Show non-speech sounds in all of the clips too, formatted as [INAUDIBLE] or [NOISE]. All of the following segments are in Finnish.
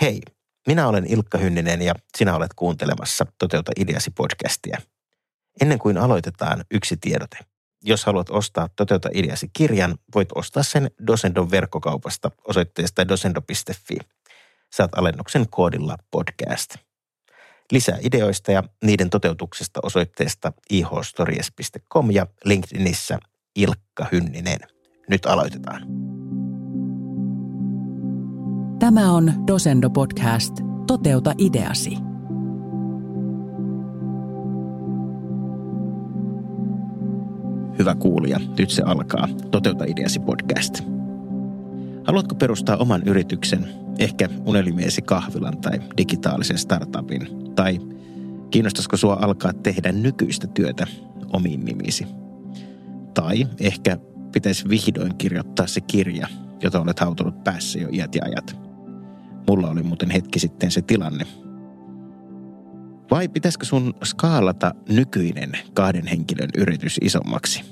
Hei, minä olen Ilkka Hynninen ja sinä olet kuuntelemassa Toteuta ideasi podcastia. Ennen kuin aloitetaan yksi tiedote. Jos haluat ostaa Toteuta ideasi kirjan, voit ostaa sen Dosendon verkkokaupasta osoitteesta dosendo.fi. Saat alennuksen koodilla podcast. Lisää ideoista ja niiden toteutuksesta osoitteesta ihstories.com ja LinkedInissä Ilkka Hynninen. Nyt aloitetaan. Tämä on Dosendo Podcast. Toteuta ideasi. Hyvä kuulija, nyt se alkaa. Toteuta ideasi podcast. Haluatko perustaa oman yrityksen, ehkä unelimiesi kahvilan tai digitaalisen startupin, tai kiinnostaisiko sua alkaa tehdä nykyistä työtä omiin nimisi? Tai ehkä pitäisi vihdoin kirjoittaa se kirja, jota olet hautunut päässä jo iät ja ajat. Mulla oli muuten hetki sitten se tilanne. Vai pitäisikö sun skaalata nykyinen kahden henkilön yritys isommaksi,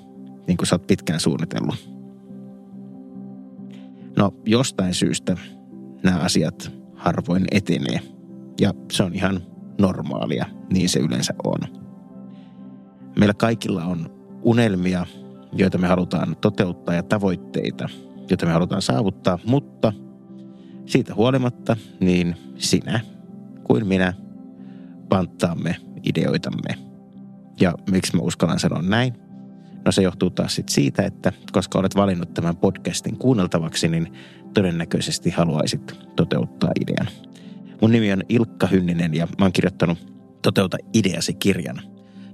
niin kuin sä oot pitkään suunnitellut? No jostain syystä nämä asiat harvoin etenee. Ja se on ihan normaalia, niin se yleensä on. Meillä kaikilla on unelmia, joita me halutaan toteuttaa ja tavoitteita, joita me halutaan saavuttaa, mutta siitä huolimatta niin sinä kuin minä panttaamme ideoitamme. Ja miksi mä uskallan sanoa näin? No se johtuu taas sit siitä, että koska olet valinnut tämän podcastin kuunneltavaksi, niin todennäköisesti haluaisit toteuttaa idean. Mun nimi on Ilkka Hynninen ja mä oon kirjoittanut Toteuta ideasi kirjan,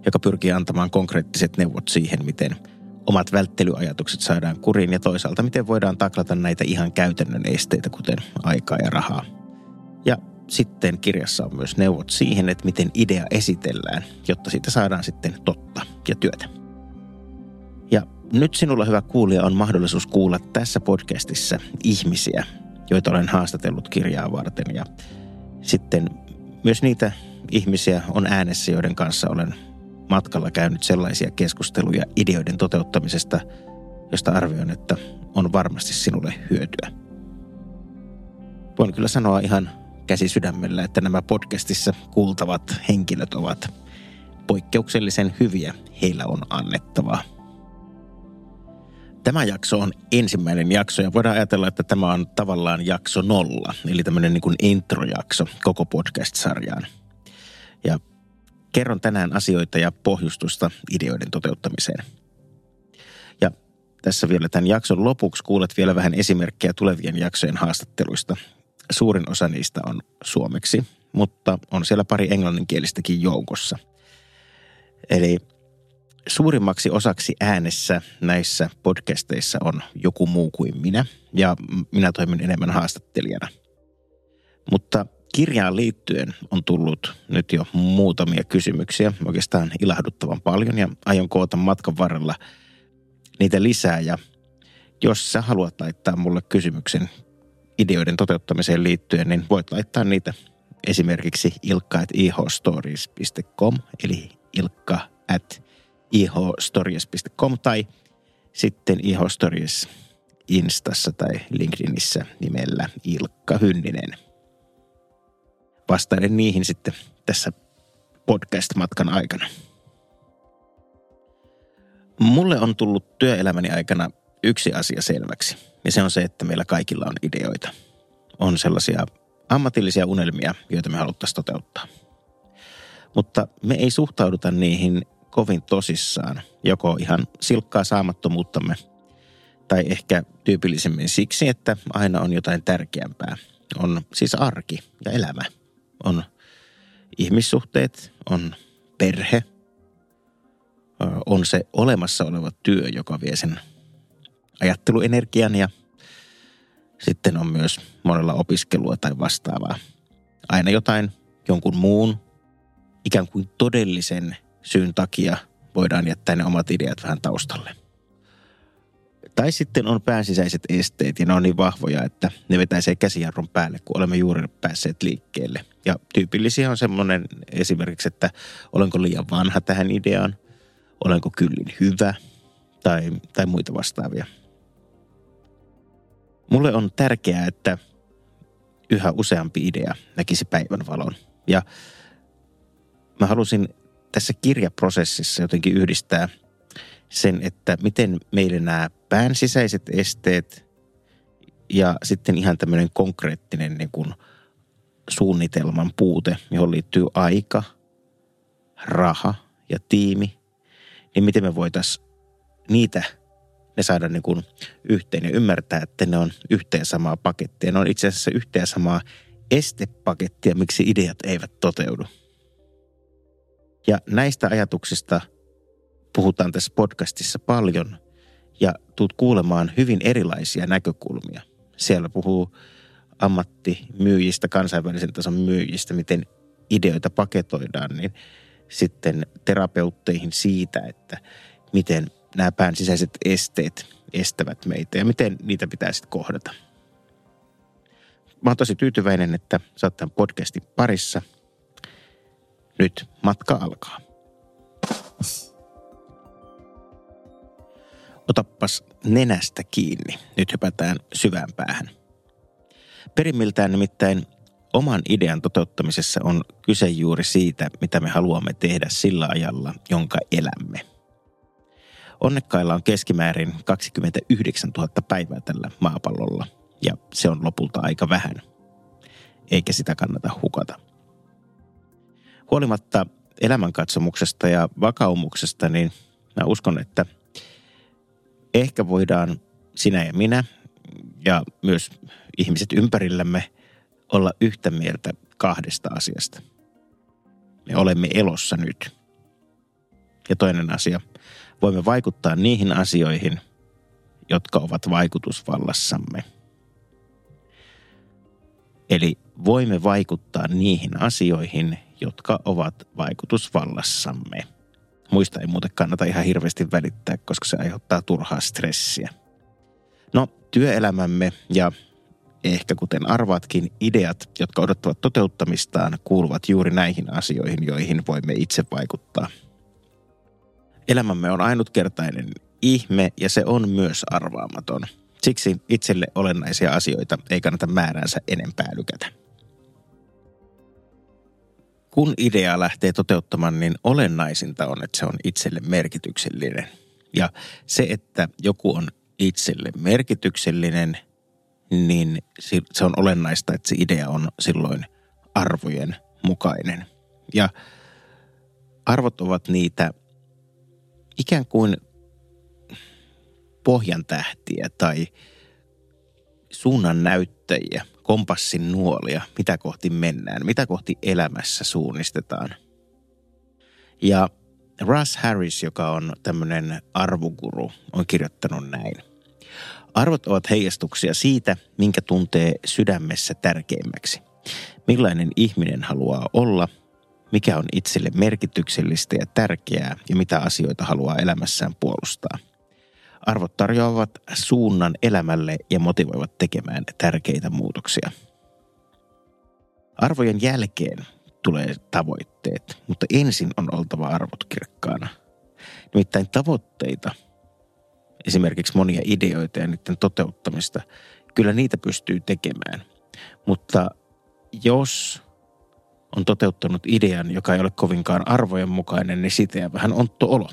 joka pyrkii antamaan konkreettiset neuvot siihen, miten omat välttelyajatukset saadaan kuriin ja toisaalta miten voidaan taklata näitä ihan käytännön esteitä, kuten aikaa ja rahaa. Ja sitten kirjassa on myös neuvot siihen, että miten idea esitellään, jotta siitä saadaan sitten totta ja työtä. Ja nyt sinulla hyvä kuulija on mahdollisuus kuulla tässä podcastissa ihmisiä, joita olen haastatellut kirjaa varten ja sitten myös niitä ihmisiä on äänessä, joiden kanssa olen matkalla käynyt sellaisia keskusteluja ideoiden toteuttamisesta, josta arvioin, että on varmasti sinulle hyötyä. Voin kyllä sanoa ihan käsi sydämellä, että nämä podcastissa kuultavat henkilöt ovat poikkeuksellisen hyviä. Heillä on annettavaa. Tämä jakso on ensimmäinen jakso ja voidaan ajatella, että tämä on tavallaan jakso nolla, eli tämmöinen niin kuin introjakso koko podcast-sarjaan. Ja kerron tänään asioita ja pohjustusta ideoiden toteuttamiseen. Ja tässä vielä tämän jakson lopuksi kuulet vielä vähän esimerkkejä tulevien jaksojen haastatteluista. Suurin osa niistä on suomeksi, mutta on siellä pari englanninkielistäkin joukossa. Eli suurimmaksi osaksi äänessä näissä podcasteissa on joku muu kuin minä, ja minä toimin enemmän haastattelijana. Mutta kirjaan liittyen on tullut nyt jo muutamia kysymyksiä, oikeastaan ilahduttavan paljon, ja aion koota matkan varrella niitä lisää. Ja jos sä haluat laittaa mulle kysymyksen ideoiden toteuttamiseen liittyen, niin voit laittaa niitä esimerkiksi ilkka.ihstories.com, eli ilkka at ihstories.com tai sitten ihstories Instassa tai LinkedInissä nimellä Ilkka Hynninen. Vastailen niihin sitten tässä podcast-matkan aikana. Mulle on tullut työelämäni aikana yksi asia selväksi, ja se on se, että meillä kaikilla on ideoita. On sellaisia ammatillisia unelmia, joita me haluttaisiin toteuttaa. Mutta me ei suhtauduta niihin kovin tosissaan, joko ihan silkkaa saamattomuuttamme tai ehkä tyypillisemmin siksi, että aina on jotain tärkeämpää. On siis arki ja elämä. On ihmissuhteet, on perhe, on se olemassa oleva työ, joka vie sen ajatteluenergian ja sitten on myös monella opiskelua tai vastaavaa. Aina jotain jonkun muun ikään kuin todellisen syyn takia voidaan jättää ne omat ideat vähän taustalle. Tai sitten on pääsisäiset esteet ja ne on niin vahvoja, että ne vetäisee käsijarrun päälle, kun olemme juuri päässeet liikkeelle. Ja tyypillisiä on semmoinen esimerkiksi, että olenko liian vanha tähän ideaan, olenko kyllin hyvä tai, tai muita vastaavia. Mulle on tärkeää, että yhä useampi idea näkisi päivänvalon. Ja mä halusin tässä kirjaprosessissa jotenkin yhdistää sen, että miten meille nämä pään sisäiset esteet ja sitten ihan tämmöinen konkreettinen niin kuin suunnitelman puute, johon liittyy aika, raha ja tiimi, niin miten me voitaisiin niitä ne saada niin kuin yhteen ja ymmärtää, että ne on yhteen samaa pakettia. Ne on itse asiassa yhteen samaa estepakettia, miksi ideat eivät toteudu. Ja näistä ajatuksista puhutaan tässä podcastissa paljon ja tuut kuulemaan hyvin erilaisia näkökulmia. Siellä puhuu ammattimyyjistä, kansainvälisen tason myyjistä, miten ideoita paketoidaan, niin sitten terapeutteihin siitä, että miten nämä pään sisäiset esteet estävät meitä ja miten niitä pitää sitten kohdata. Mä oon tosi tyytyväinen, että sä oot tämän podcastin parissa. Nyt matka alkaa. Otappas nenästä kiinni. Nyt hypätään syvään päähän. Perimmiltään nimittäin oman idean toteuttamisessa on kyse juuri siitä, mitä me haluamme tehdä sillä ajalla, jonka elämme – Onnekkailla on keskimäärin 29 000 päivää tällä maapallolla ja se on lopulta aika vähän, eikä sitä kannata hukata. Huolimatta elämänkatsomuksesta ja vakaumuksesta, niin mä uskon, että ehkä voidaan sinä ja minä ja myös ihmiset ympärillämme olla yhtä mieltä kahdesta asiasta. Me olemme elossa nyt. Ja toinen asia, voimme vaikuttaa niihin asioihin, jotka ovat vaikutusvallassamme. Eli voimme vaikuttaa niihin asioihin, jotka ovat vaikutusvallassamme. Muista ei muuten kannata ihan hirveästi välittää, koska se aiheuttaa turhaa stressiä. No, työelämämme ja ehkä kuten arvaatkin, ideat, jotka odottavat toteuttamistaan, kuuluvat juuri näihin asioihin, joihin voimme itse vaikuttaa – Elämämme on ainutkertainen ihme ja se on myös arvaamaton. Siksi itselle olennaisia asioita ei kannata määränsä enempää lykätä. Kun idea lähtee toteuttamaan, niin olennaisinta on, että se on itselle merkityksellinen. Ja se, että joku on itselle merkityksellinen, niin se on olennaista, että se idea on silloin arvojen mukainen. Ja arvot ovat niitä ikään kuin pohjan tähtiä tai suunnan näyttäjiä, kompassin nuolia, mitä kohti mennään, mitä kohti elämässä suunnistetaan. Ja Russ Harris, joka on tämmöinen arvoguru, on kirjoittanut näin. Arvot ovat heijastuksia siitä, minkä tuntee sydämessä tärkeimmäksi. Millainen ihminen haluaa olla mikä on itselle merkityksellistä ja tärkeää ja mitä asioita haluaa elämässään puolustaa. Arvot tarjoavat suunnan elämälle ja motivoivat tekemään tärkeitä muutoksia. Arvojen jälkeen tulee tavoitteet, mutta ensin on oltava arvot kirkkaana. Nimittäin tavoitteita, esimerkiksi monia ideoita ja niiden toteuttamista, kyllä niitä pystyy tekemään. Mutta jos on toteuttanut idean, joka ei ole kovinkaan arvojen mukainen, niin siitä vähän ontto olo.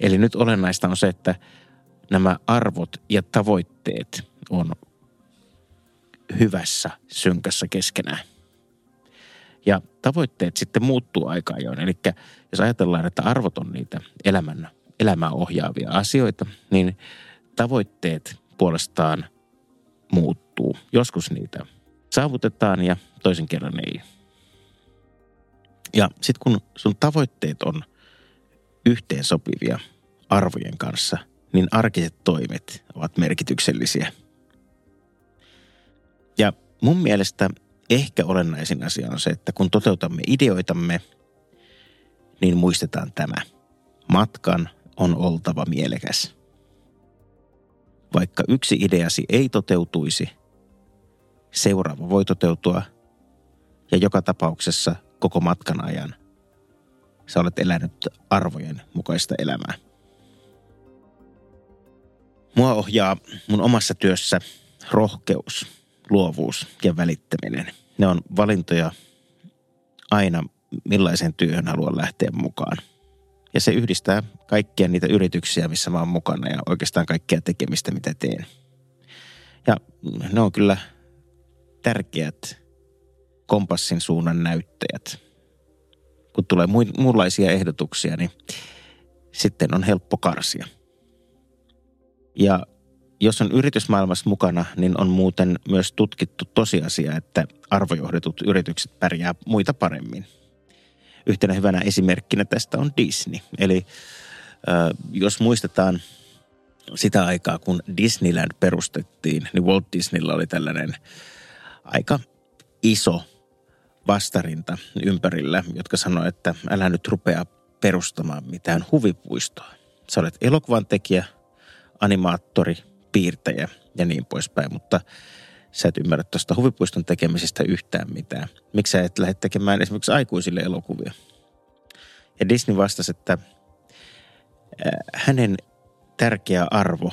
Eli nyt olennaista on se, että nämä arvot ja tavoitteet on hyvässä synkässä keskenään. Ja tavoitteet sitten muuttuu aika ajoin. Eli jos ajatellaan, että arvot on niitä elämän, elämää ohjaavia asioita, niin tavoitteet puolestaan muuttuu. Joskus niitä saavutetaan ja toisen kerran ei. Ja sitten kun sun tavoitteet on yhteen sopivia arvojen kanssa, niin arkiset toimet ovat merkityksellisiä. Ja mun mielestä ehkä olennaisin asia on se, että kun toteutamme ideoitamme, niin muistetaan tämä. Matkan on oltava mielekäs. Vaikka yksi ideasi ei toteutuisi, seuraava voi toteutua ja joka tapauksessa koko matkan ajan sä olet elänyt arvojen mukaista elämää. Mua ohjaa mun omassa työssä rohkeus luovuus ja välittäminen. Ne on valintoja aina, millaiseen työhön haluan lähteä mukaan. Ja se yhdistää kaikkia niitä yrityksiä, missä mä oon mukana ja oikeastaan kaikkea tekemistä, mitä teen. Ja ne on kyllä tärkeät kompassin suunnan näyttäjät. Kun tulee muunlaisia ehdotuksia, niin sitten on helppo karsia. Ja jos on yritysmaailmassa mukana, niin on muuten myös tutkittu tosiasia, että arvojohdetut yritykset pärjää muita paremmin. Yhtenä hyvänä esimerkkinä tästä on Disney. Eli jos muistetaan sitä aikaa, kun Disneyland perustettiin, niin Walt Disneyllä oli tällainen aika iso vastarinta ympärillä, jotka sanoi, että älä nyt rupea perustamaan mitään huvipuistoa. Sä olet elokuvan tekijä, animaattori, piirtäjä ja niin poispäin, mutta sä et ymmärrä tuosta huvipuiston tekemisestä yhtään mitään. Miksi sä et lähde tekemään esimerkiksi aikuisille elokuvia? Ja Disney vastasi, että äh, hänen tärkeä arvo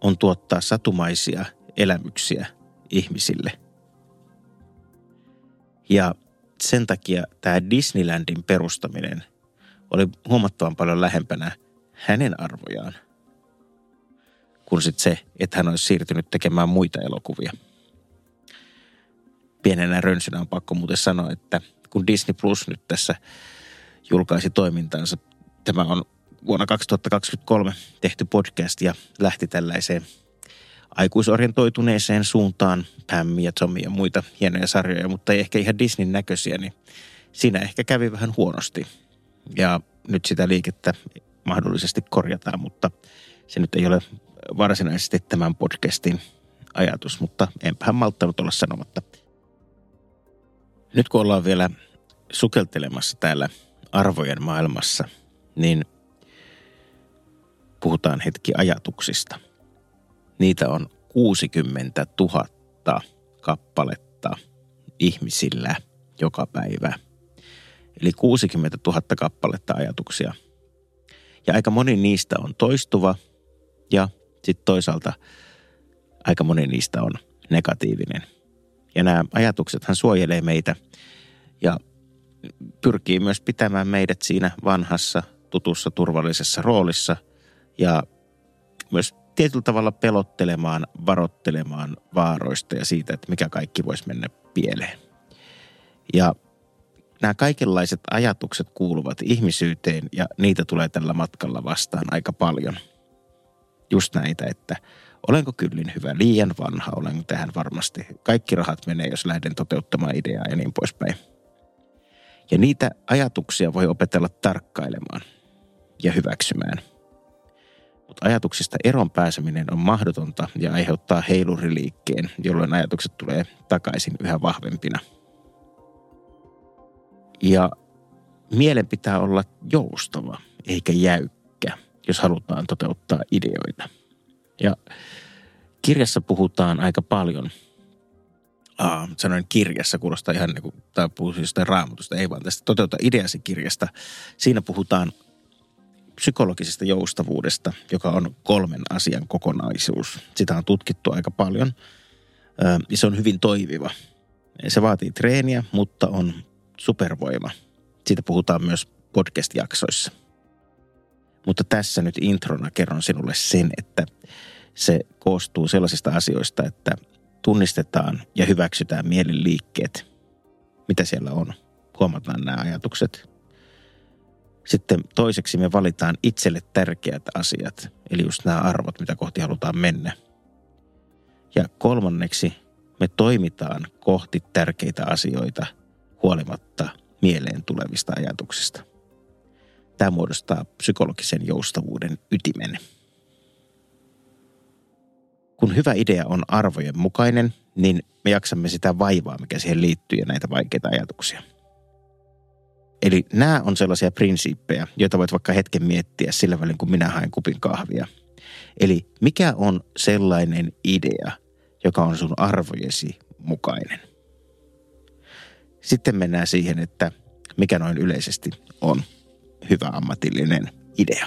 on tuottaa satumaisia elämyksiä ihmisille. Ja sen takia tämä Disneylandin perustaminen oli huomattavan paljon lähempänä hänen arvojaan – kuin sit se, että hän olisi siirtynyt tekemään muita elokuvia. Pienenä rönsynä on pakko muuten sanoa, että kun Disney Plus nyt tässä julkaisi toimintansa, tämä on vuonna 2023 tehty podcast ja lähti tällaiseen aikuisorientoituneeseen suuntaan, Pam ja Tommy ja muita hienoja sarjoja, mutta ei ehkä ihan Disneyn näköisiä, niin siinä ehkä kävi vähän huonosti. Ja nyt sitä liikettä mahdollisesti korjataan, mutta se nyt ei ole varsinaisesti tämän podcastin ajatus, mutta enpähän malttanut olla sanomatta. Nyt kun ollaan vielä sukeltelemassa täällä arvojen maailmassa, niin puhutaan hetki ajatuksista. Niitä on 60 000 kappaletta ihmisillä joka päivä. Eli 60 000 kappaletta ajatuksia. Ja aika moni niistä on toistuva ja sitten toisaalta aika moni niistä on negatiivinen. Ja nämä ajatuksethan suojelee meitä ja pyrkii myös pitämään meidät siinä vanhassa, tutussa, turvallisessa roolissa ja myös tietyllä tavalla pelottelemaan, varottelemaan vaaroista ja siitä, että mikä kaikki voisi mennä pieleen. Ja nämä kaikenlaiset ajatukset kuuluvat ihmisyyteen ja niitä tulee tällä matkalla vastaan aika paljon – just näitä, että olenko kyllin hyvä, liian vanha, olen tähän varmasti. Kaikki rahat menee, jos lähden toteuttamaan ideaa ja niin poispäin. Ja niitä ajatuksia voi opetella tarkkailemaan ja hyväksymään. Mutta ajatuksista eron pääseminen on mahdotonta ja aiheuttaa heiluriliikkeen, jolloin ajatukset tulee takaisin yhä vahvempina. Ja mielen pitää olla joustava eikä jäykkä jos halutaan toteuttaa ideoita. Ja kirjassa puhutaan aika paljon, Aa, sanoin kirjassa, kuulostaa ihan niin kuin, tai puhuu siis raamatusta, ei vaan tästä toteuta ideasi kirjasta. Siinä puhutaan psykologisesta joustavuudesta, joka on kolmen asian kokonaisuus. Sitä on tutkittu aika paljon ja se on hyvin toimiva. Se vaatii treeniä, mutta on supervoima. Siitä puhutaan myös podcast-jaksoissa. Mutta tässä nyt introna kerron sinulle sen, että se koostuu sellaisista asioista, että tunnistetaan ja hyväksytään mielen liikkeet, mitä siellä on. Huomataan nämä ajatukset. Sitten toiseksi me valitaan itselle tärkeät asiat, eli just nämä arvot, mitä kohti halutaan mennä. Ja kolmanneksi me toimitaan kohti tärkeitä asioita huolimatta mieleen tulevista ajatuksista. Tämä muodostaa psykologisen joustavuuden ytimen. Kun hyvä idea on arvojen mukainen, niin me jaksamme sitä vaivaa, mikä siihen liittyy ja näitä vaikeita ajatuksia. Eli nämä on sellaisia prinsiippejä, joita voit vaikka hetken miettiä sillä välin, kun minä haen kupin kahvia. Eli mikä on sellainen idea, joka on sun arvojesi mukainen? Sitten mennään siihen, että mikä noin yleisesti on hyvä ammatillinen idea.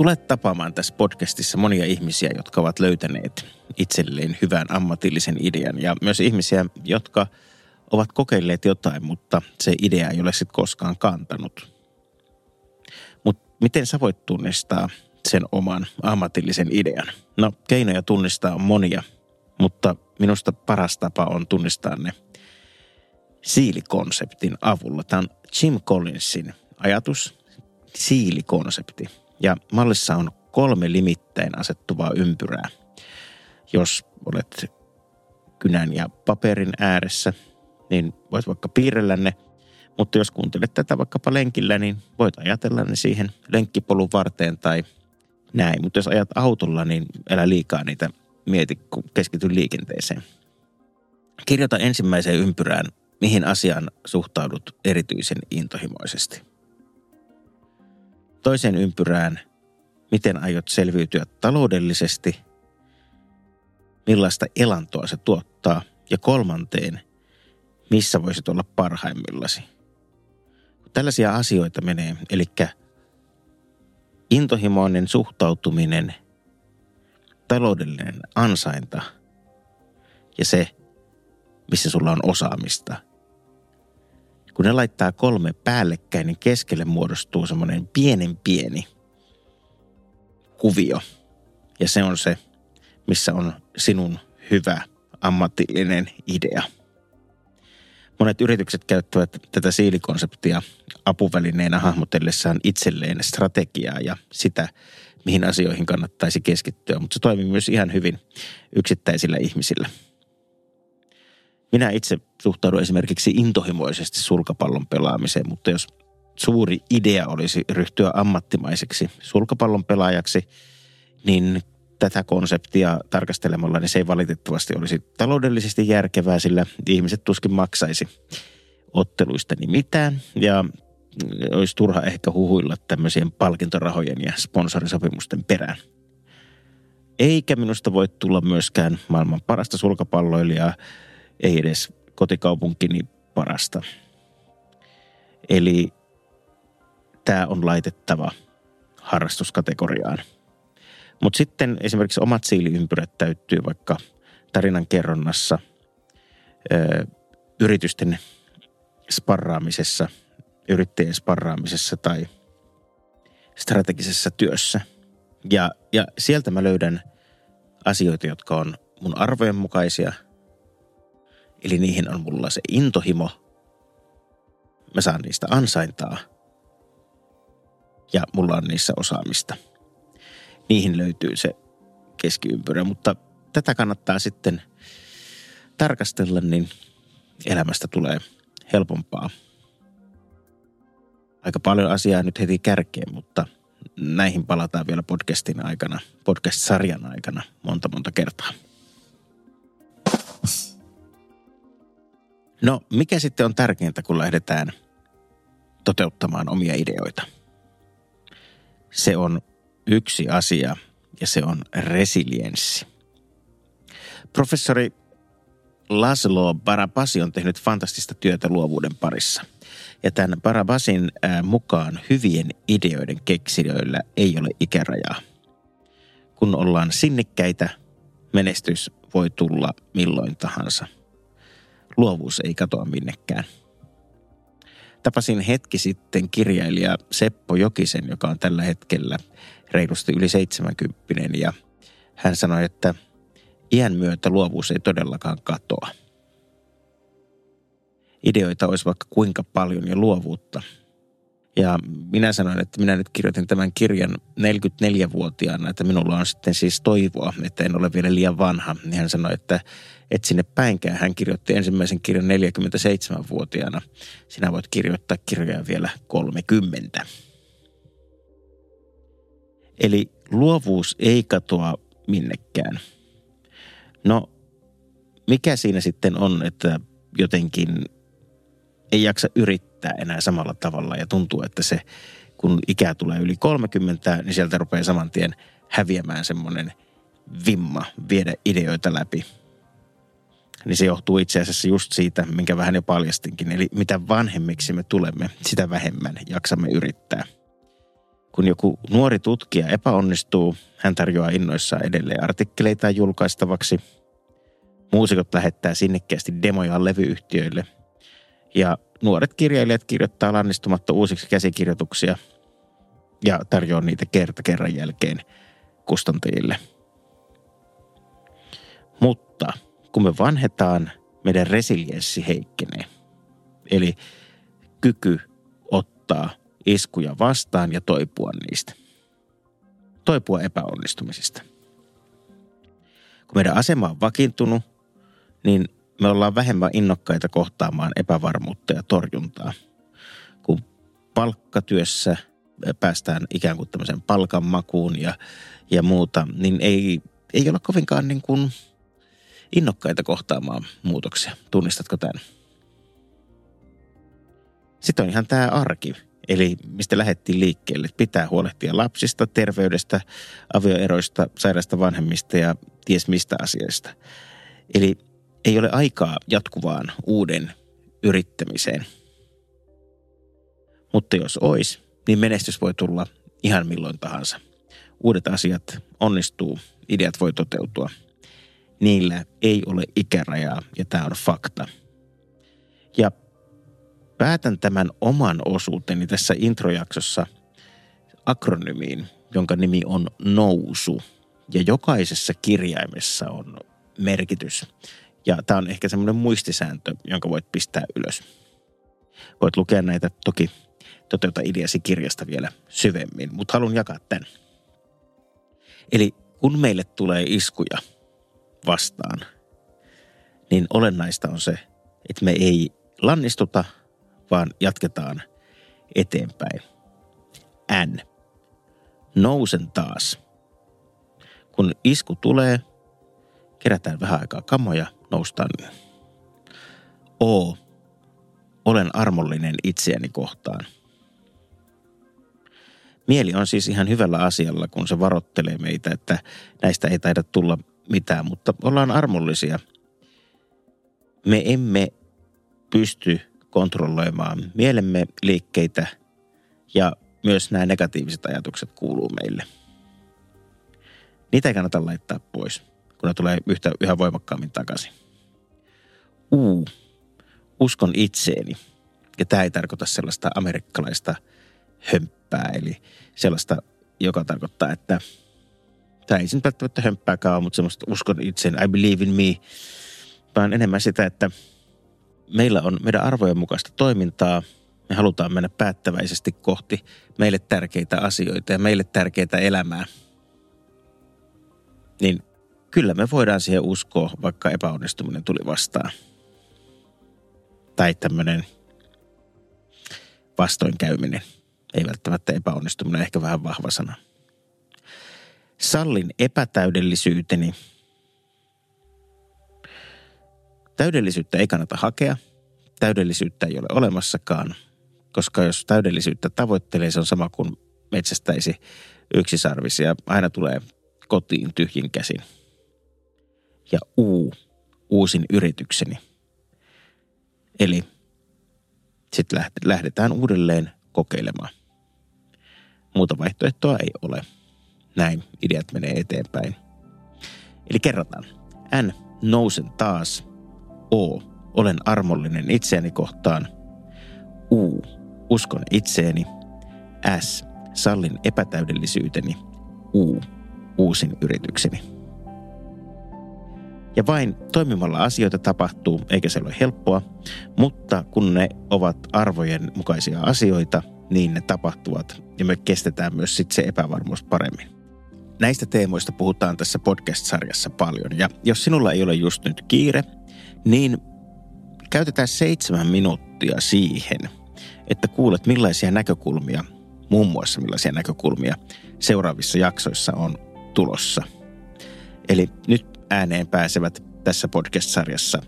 tulet tapaamaan tässä podcastissa monia ihmisiä, jotka ovat löytäneet itselleen hyvän ammatillisen idean ja myös ihmisiä, jotka ovat kokeilleet jotain, mutta se idea ei ole sitten koskaan kantanut. Mutta miten sä voit tunnistaa sen oman ammatillisen idean? No, keinoja tunnistaa on monia, mutta minusta paras tapa on tunnistaa ne siilikonseptin avulla. Tämä on Jim Collinsin ajatus, siilikonsepti. Ja mallissa on kolme limittäin asettuvaa ympyrää. Jos olet kynän ja paperin ääressä, niin voit vaikka piirrellä ne. Mutta jos kuuntelet tätä vaikkapa lenkillä, niin voit ajatella ne siihen lenkkipolun varteen tai näin. Mutta jos ajat autolla, niin älä liikaa niitä mieti, kun keskity liikenteeseen. Kirjoita ensimmäiseen ympyrään, mihin asiaan suhtaudut erityisen intohimoisesti. Toiseen ympyrään, miten aiot selviytyä taloudellisesti, millaista elantoa se tuottaa, ja kolmanteen, missä voisit olla parhaimmillasi. Tällaisia asioita menee, eli intohimoinen suhtautuminen, taloudellinen ansainta ja se, missä sulla on osaamista. Kun ne laittaa kolme päällekkäin, niin keskelle muodostuu semmoinen pienen pieni kuvio. Ja se on se, missä on sinun hyvä ammatillinen idea. Monet yritykset käyttävät tätä siilikonseptia apuvälineenä hahmotellessaan itselleen strategiaa ja sitä, mihin asioihin kannattaisi keskittyä, mutta se toimii myös ihan hyvin yksittäisillä ihmisillä. Minä itse suhtaudun esimerkiksi intohimoisesti sulkapallon pelaamiseen, mutta jos suuri idea olisi ryhtyä ammattimaiseksi sulkapallon pelaajaksi, niin tätä konseptia tarkastelemalla, niin se ei valitettavasti olisi taloudellisesti järkevää, sillä ihmiset tuskin maksaisi otteluista niin mitään. Ja olisi turha ehkä huhuilla tämmöisien palkintorahojen ja sponsorisopimusten perään. Eikä minusta voi tulla myöskään maailman parasta sulkapalloilijaa, ei edes kotikaupunkini parasta. Eli tämä on laitettava harrastuskategoriaan. Mutta sitten esimerkiksi omat siiliympyrät täyttyy vaikka tarinan kerronnassa, yritysten sparraamisessa, yrittäjien sparraamisessa tai strategisessa työssä. Ja, ja sieltä mä löydän asioita, jotka on mun arvojen mukaisia. Eli niihin on mulla se intohimo. Mä saan niistä ansaintaa. Ja mulla on niissä osaamista – niihin löytyy se keskiympyrä. Mutta tätä kannattaa sitten tarkastella, niin elämästä tulee helpompaa. Aika paljon asiaa nyt heti kärkeen, mutta näihin palataan vielä podcastin aikana, podcast-sarjan aikana monta monta kertaa. No, mikä sitten on tärkeintä, kun lähdetään toteuttamaan omia ideoita? Se on yksi asia ja se on resilienssi. Professori Laszlo Barabasi on tehnyt fantastista työtä luovuuden parissa. Ja tämän Barabasin mukaan hyvien ideoiden keksijöillä ei ole ikärajaa. Kun ollaan sinnikkäitä, menestys voi tulla milloin tahansa. Luovuus ei katoa minnekään. Tapasin hetki sitten kirjailija Seppo Jokisen, joka on tällä hetkellä reilusti yli 70 ja hän sanoi, että iän myötä luovuus ei todellakaan katoa. Ideoita olisi vaikka kuinka paljon ja luovuutta. Ja minä sanoin, että minä nyt kirjoitin tämän kirjan 44-vuotiaana, että minulla on sitten siis toivoa, että en ole vielä liian vanha. Niin hän sanoi, että et sinne päinkään. Hän kirjoitti ensimmäisen kirjan 47-vuotiaana. Sinä voit kirjoittaa kirjaa vielä 30. Eli luovuus ei katoa minnekään. No, mikä siinä sitten on, että jotenkin ei jaksa yrittää enää samalla tavalla ja tuntuu, että se kun ikä tulee yli 30, niin sieltä rupeaa saman tien häviämään semmoinen vimma viedä ideoita läpi. Niin se johtuu itse asiassa just siitä, minkä vähän jo paljastinkin. Eli mitä vanhemmiksi me tulemme, sitä vähemmän jaksamme yrittää – Kun joku nuori tutkija epäonnistuu, hän tarjoaa innoissaan edelleen artikkeleita julkaistavaksi. Muusikot lähettää sinnikkäästi demojaan levyyhtiöille. Ja nuoret kirjailijat kirjoittaa lannistumatta uusiksi käsikirjoituksia ja tarjoaa niitä kerta kerran jälkeen kustantajille. Mutta kun me vanhetaan, meidän resilienssi heikkenee. Eli kyky ottaa iskuja vastaan ja toipua niistä. Toipua epäonnistumisista. Kun meidän asema on vakiintunut, niin me ollaan vähemmän innokkaita kohtaamaan epävarmuutta ja torjuntaa. Kun palkkatyössä päästään ikään kuin tämmöiseen palkanmakuun ja, ja muuta, niin ei, ei olla kovinkaan niin kuin innokkaita kohtaamaan muutoksia. Tunnistatko tämän? Sitten on ihan tämä arki, eli mistä lähdettiin liikkeelle. Pitää huolehtia lapsista, terveydestä, avioeroista, sairaista vanhemmista ja ties mistä asiasta. Eli ei ole aikaa jatkuvaan uuden yrittämiseen. Mutta jos olisi, niin menestys voi tulla ihan milloin tahansa. Uudet asiat onnistuu, ideat voi toteutua. Niillä ei ole ikärajaa ja tämä on fakta. Ja päätän tämän oman osuuteni tässä introjaksossa akronymiin, jonka nimi on nousu. Ja jokaisessa kirjaimessa on merkitys. Ja tämä on ehkä semmoinen muistisääntö, jonka voit pistää ylös. Voit lukea näitä toki toteuta ideasi kirjasta vielä syvemmin, mutta haluan jakaa tämän. Eli kun meille tulee iskuja vastaan, niin olennaista on se, että me ei lannistuta, vaan jatketaan eteenpäin. N. Nousen taas. Kun isku tulee, kerätään vähän aikaa kamoja, noustaan. O. Olen armollinen itseäni kohtaan – Mieli on siis ihan hyvällä asialla, kun se varottelee meitä, että näistä ei taida tulla mitään, mutta ollaan armollisia. Me emme pysty kontrolloimaan mielemme liikkeitä ja myös nämä negatiiviset ajatukset kuuluu meille. Niitä ei kannata laittaa pois, kun ne tulee yhtä, yhä voimakkaammin takaisin. Uu, uskon itseeni. Ja tämä ei tarkoita sellaista amerikkalaista – hömppää, eli sellaista, joka tarkoittaa, että tämä ei nyt välttämättä hömppääkään ole, mutta semmoista uskon itsen, I believe in me, vaan enemmän sitä, että meillä on meidän arvojen mukaista toimintaa, me halutaan mennä päättäväisesti kohti meille tärkeitä asioita ja meille tärkeitä elämää. Niin kyllä me voidaan siihen uskoa, vaikka epäonnistuminen tuli vastaan. Tai tämmöinen vastoinkäyminen. Ei välttämättä epäonnistuminen, ehkä vähän vahva sana. Sallin epätäydellisyyteni. Täydellisyyttä ei kannata hakea. Täydellisyyttä ei ole olemassakaan, koska jos täydellisyyttä tavoittelee, se on sama kuin metsästäisi yksisarvisia. Aina tulee kotiin tyhjin käsin. Ja uu, uusin yritykseni. Eli sitten lähdetään uudelleen kokeilemaan. Muuta vaihtoehtoa ei ole. Näin ideat menee eteenpäin. Eli kerrataan. N. Nousen taas. O. Olen armollinen itseäni kohtaan. U. Uskon itseeni. S. Sallin epätäydellisyyteni. U. Uusin yritykseni. Ja vain toimimalla asioita tapahtuu, eikä se ole helppoa, mutta kun ne ovat arvojen mukaisia asioita, niin ne tapahtuvat ja me kestetään myös sit se epävarmuus paremmin. Näistä teemoista puhutaan tässä podcast-sarjassa paljon ja jos sinulla ei ole just nyt kiire, niin käytetään seitsemän minuuttia siihen, että kuulet millaisia näkökulmia, muun muassa millaisia näkökulmia seuraavissa jaksoissa on tulossa. Eli nyt ääneen pääsevät tässä podcast-sarjassa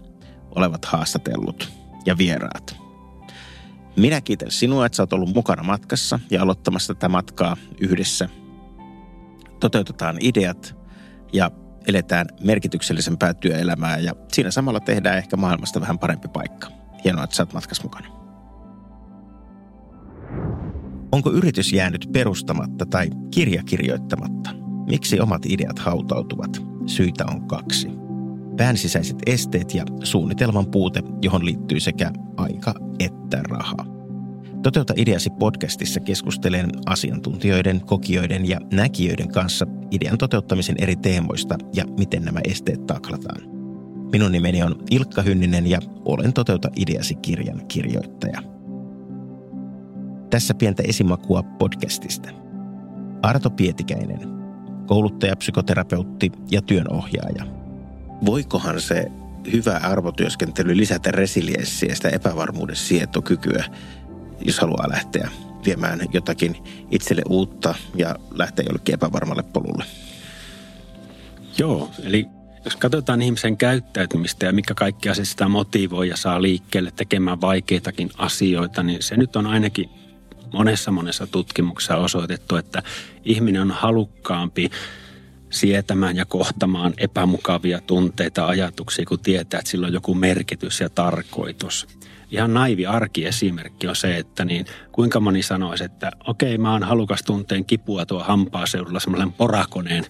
olevat haastatellut ja vieraat. Minä kiitän sinua, että sä oot ollut mukana matkassa ja aloittamassa tätä matkaa yhdessä. Toteutetaan ideat ja eletään merkityksellisempää työelämää ja siinä samalla tehdään ehkä maailmasta vähän parempi paikka. Hienoa, että sä oot matkassa mukana. Onko yritys jäänyt perustamatta tai kirja kirjoittamatta? Miksi omat ideat hautautuvat? Syitä on kaksi. Pään sisäiset esteet ja suunnitelman puute, johon liittyy sekä aika että raha. Toteuta ideasi podcastissa keskustelen asiantuntijoiden, kokijoiden ja näkijöiden kanssa idean toteuttamisen eri teemoista ja miten nämä esteet taklataan. Minun nimeni on Ilkka Hynninen ja olen Toteuta ideasi kirjan kirjoittaja. Tässä pientä esimakua podcastista. Arto Pietikäinen, kouluttaja, psykoterapeutti ja työnohjaaja. Voikohan se hyvä arvotyöskentely lisätä resilienssiä ja sitä epävarmuuden sietokykyä, jos haluaa lähteä viemään jotakin itselle uutta ja lähteä jollekin epävarmalle polulle? Joo, eli jos katsotaan ihmisen käyttäytymistä ja mikä kaikki asia sitä motivoi ja saa liikkeelle tekemään vaikeitakin asioita, niin se nyt on ainakin monessa monessa tutkimuksessa osoitettu, että ihminen on halukkaampi sietämään ja kohtamaan epämukavia tunteita, ajatuksia, kun tietää, että sillä on joku merkitys ja tarkoitus. Ihan naivi arkiesimerkki on se, että niin kuinka moni sanoisi, että okei, mä oon halukas tunteen kipua tuo hampaaseudulla semmoisen porakoneen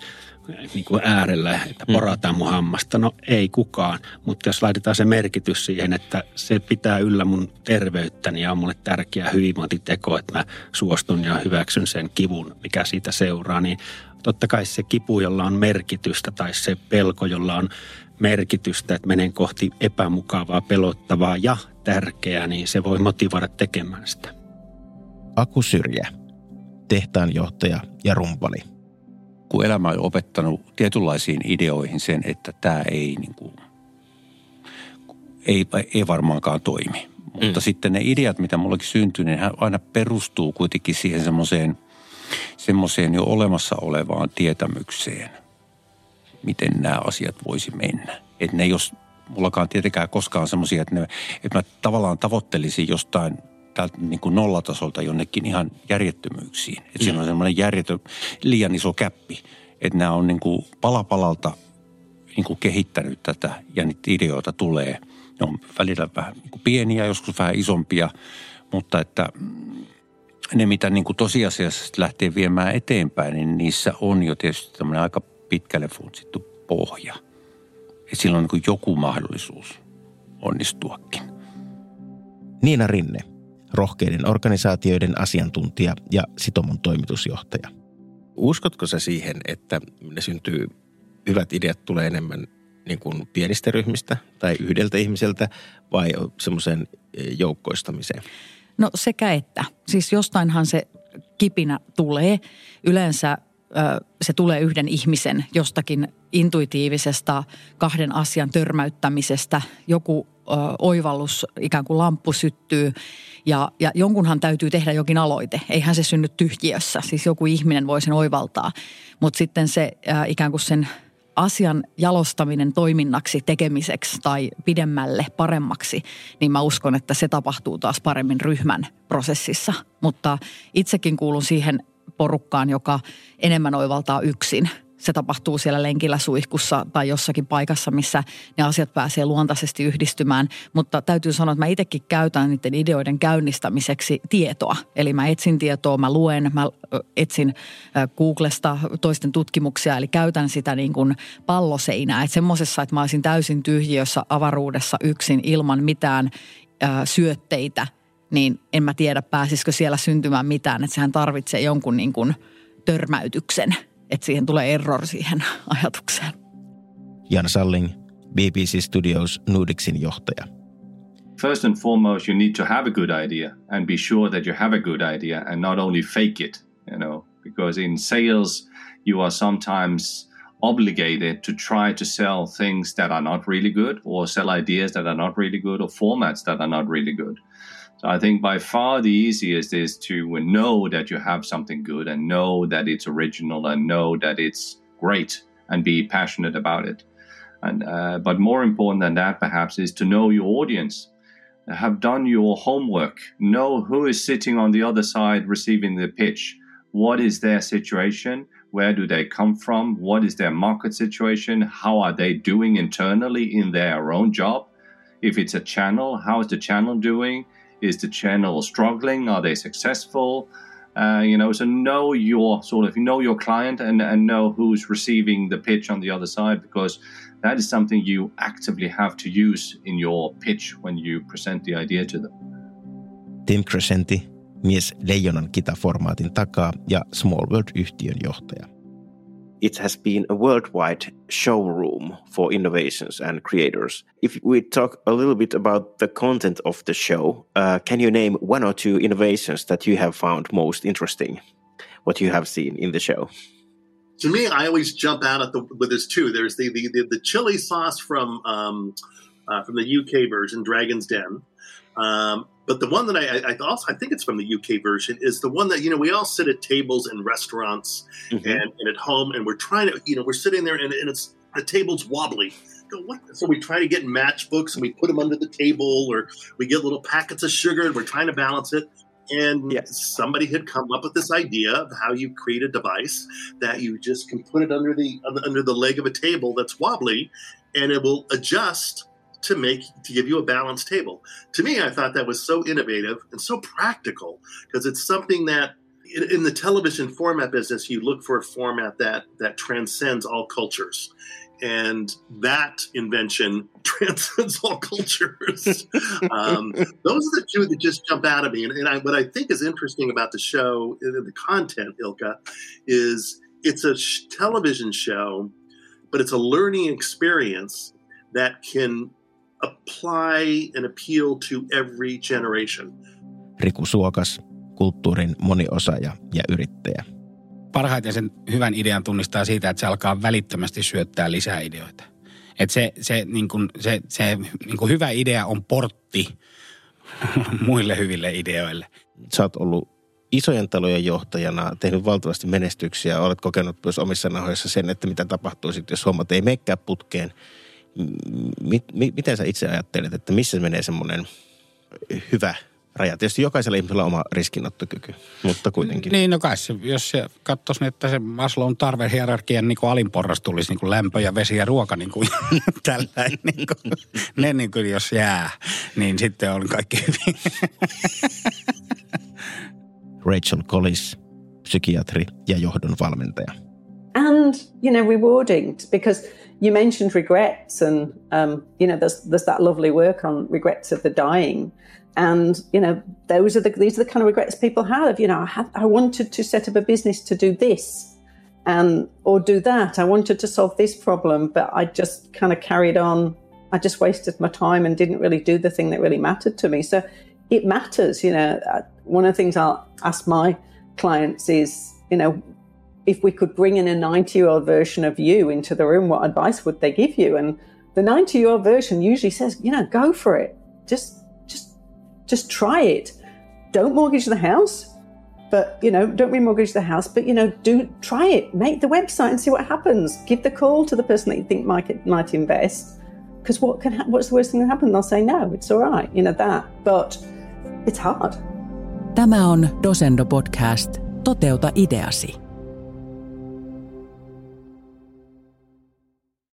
niin kuin äärellä, että porataan mun hammasta. No ei kukaan, mutta jos laitetaan se merkitys siihen, että se pitää yllä mun terveyttäni ja on mulle tärkeä hyvinvointiteko, että mä suostun ja hyväksyn sen kivun, mikä siitä seuraa, niin totta kai se kipu, jolla on merkitystä tai se pelko, jolla on merkitystä, että menen kohti epämukavaa, pelottavaa ja tärkeää, niin se voi motivoida tekemään sitä. Aku Syrjä, tehtaanjohtaja ja rumpali – kun elämä on opettanut tietynlaisiin ideoihin sen, että tämä ei, niin kuin, ei, ei varmaankaan toimi. Mutta mm. sitten ne ideat, mitä mullakin syntyy, niin aina perustuu kuitenkin siihen semmoiseen, semmoiseen jo olemassa olevaan tietämykseen, miten nämä asiat voisi mennä. Että ne jos mullakaan tietenkään koskaan semmoisia, että, että mä tavallaan tavoittelisin jostain täältä niin kuin nollatasolta jonnekin ihan järjettömyyksiin. Että mm. siinä on semmoinen järjetön, liian iso käppi. Että nämä on niin kuin palapalalta niin kuin kehittänyt tätä ja niitä ideoita tulee. Ne on välillä vähän niin kuin pieniä, joskus vähän isompia, mutta että ne, mitä niin kuin tosiasiassa lähtee viemään eteenpäin, niin niissä on jo tietysti tämmöinen aika pitkälle funtsittu pohja. Että sillä on niin joku mahdollisuus onnistuakin. Niina Rinne, rohkeiden organisaatioiden asiantuntija ja Sitomon toimitusjohtaja. Uskotko sä siihen, että ne syntyy, hyvät ideat tulee enemmän niin kuin pienistä ryhmistä tai yhdeltä ihmiseltä vai semmoisen eh, joukkoistamiseen? No sekä että. Siis jostainhan se kipinä tulee. Yleensä se tulee yhden ihmisen jostakin intuitiivisesta kahden asian törmäyttämisestä. Joku oivallus, ikään kuin lamppu syttyy ja, ja jonkunhan täytyy tehdä jokin aloite. Eihän se synny tyhjiössä, siis joku ihminen voi sen oivaltaa. Mutta sitten se äh, ikään kuin sen asian jalostaminen toiminnaksi, tekemiseksi tai pidemmälle, paremmaksi, niin mä uskon, että se tapahtuu taas paremmin ryhmän prosessissa. Mutta itsekin kuulun siihen porukkaan, joka enemmän oivaltaa yksin – se tapahtuu siellä lenkillä suihkussa tai jossakin paikassa, missä ne asiat pääsee luontaisesti yhdistymään. Mutta täytyy sanoa, että mä itsekin käytän niiden ideoiden käynnistämiseksi tietoa. Eli mä etsin tietoa, mä luen, mä etsin Googlesta toisten tutkimuksia, eli käytän sitä niin kuin palloseinää. Että semmoisessa, että mä olisin täysin tyhjiössä avaruudessa yksin ilman mitään syötteitä, niin en mä tiedä pääsisikö siellä syntymään mitään. Että sehän tarvitsee jonkun niin kuin törmäytyksen – että siihen tulee error siihen [LAUGHS] ajatukseen. Jan Salling, BBC Studios Nudixin johtaja. First and foremost, you need to have a good idea and be sure that you have a good idea and not only fake it, you know, because in sales, you are sometimes obligated to try to sell things that are not really good or sell ideas that are not really good or formats that are not really good. So I think by far the easiest is to know that you have something good and know that it's original and know that it's great and be passionate about it. And uh, but more important than that, perhaps, is to know your audience. Have done your homework. Know who is sitting on the other side receiving the pitch. What is their situation? Where do they come from? What is their market situation? How are they doing internally in their own job? If it's a channel, how is the channel doing? Is the channel struggling? Are they successful? Uh, you know, so know your sort of know your client and and know who's receiving the pitch on the other side because that is something you actively have to use in your pitch when you present the idea to them. Tim Crescenti, mies Leijonan kita-formaatin takaa ja Small World-yhtiön johtaja. It has been a worldwide showroom for innovations and creators. If we talk a little bit about the content of the show, uh, can you name one or two innovations that you have found most interesting? What you have seen in the show? To me, I always jump out at the well, there's two. There's the the, the, the chili sauce from um, uh, from the UK version, Dragon's Den, um, but the one that I, I, also I think it's from the UK version is the one that you know we all sit at tables in restaurants mm-hmm. and, and, at home and we're trying to you know we're sitting there and, and it's the table's wobbly. So we try to get matchbooks and we put them under the table, or we get little packets of sugar and we're trying to balance it. And yes. somebody had come up with this idea of how you create a device that you just can put it under the under the leg of a table that's wobbly, and it will adjust to make to give you a balanced table. To me, I thought that was so innovative and so practical because it's something that in, in, the television format business, you look for a format that that transcends all cultures. And that invention [LAUGHS] transcends all cultures. um, those are the two that just jump out at me. And, and I, what I think is interesting about the show, the content, Ilka, is it's a sh- television show, but it's a learning experience that can apply and appeal to every generation. Riku Suokas, kulttuurin moniosaaja ja yrittäjä. Parhaiten sen hyvän idean tunnistaa siitä, että se alkaa välittömästi syöttää lisää ideoita. Et se, se, niin kun, se, se niin kun hyvä idea on portti [LAUGHS] muille hyville ideoille. Sä oot ollut isojen talojen johtajana, tehnyt valtavasti menestyksiä, olet kokenut myös omissa nahoissa sen, että mitä tapahtuu sitten, jos hommat ei menekään putkeen – mit, mit, miten sä itse ajattelet, että missä menee semmoinen hyvä raja? Tietysti jokaisella ihmisellä on oma riskinottokyky, mutta kuitenkin. Niin, no kai se, jos se katsoisi, niin, että se Maslown tarvehierarkian niin alinporras tulisi niin kuin lämpö ja vesi ja ruoka niin kuin [LAUGHS] tällainen. Niin kuin, ne niin kuin jos jää, niin sitten on kaikki hyvin. [LAUGHS] Rachel Collis, psykiatri ja johdon valmentaja. And, you know, rewarding because – you mentioned regrets, and um, you know, there's there's that lovely work on regrets of the dying, and you know, those are the these are the kind of regrets people have. You know, I had I wanted to set up a business to do this, and or do that. I wanted to solve this problem, but I just kind of carried on. I just wasted my time and didn't really do the thing that really mattered to me. So it matters. You know, uh, one of the things I'll ask my clients is, you know, if we could bring in a 90 year old version of you into the room, what advice would they give you? And the 90 year old version usually says, you know, go for it. Just, just, just try it. Don't mortgage the house, but, you know, don't remortgage the house, but, you know, do try it. Make the website and see what happens. Give the call to the person that you think might, might invest. Because what can ha- what's the worst thing that happen? They'll say no, it's all right, you know that. But it's hard. Tämä on Dosendo Podcast. Toteuta ideasi.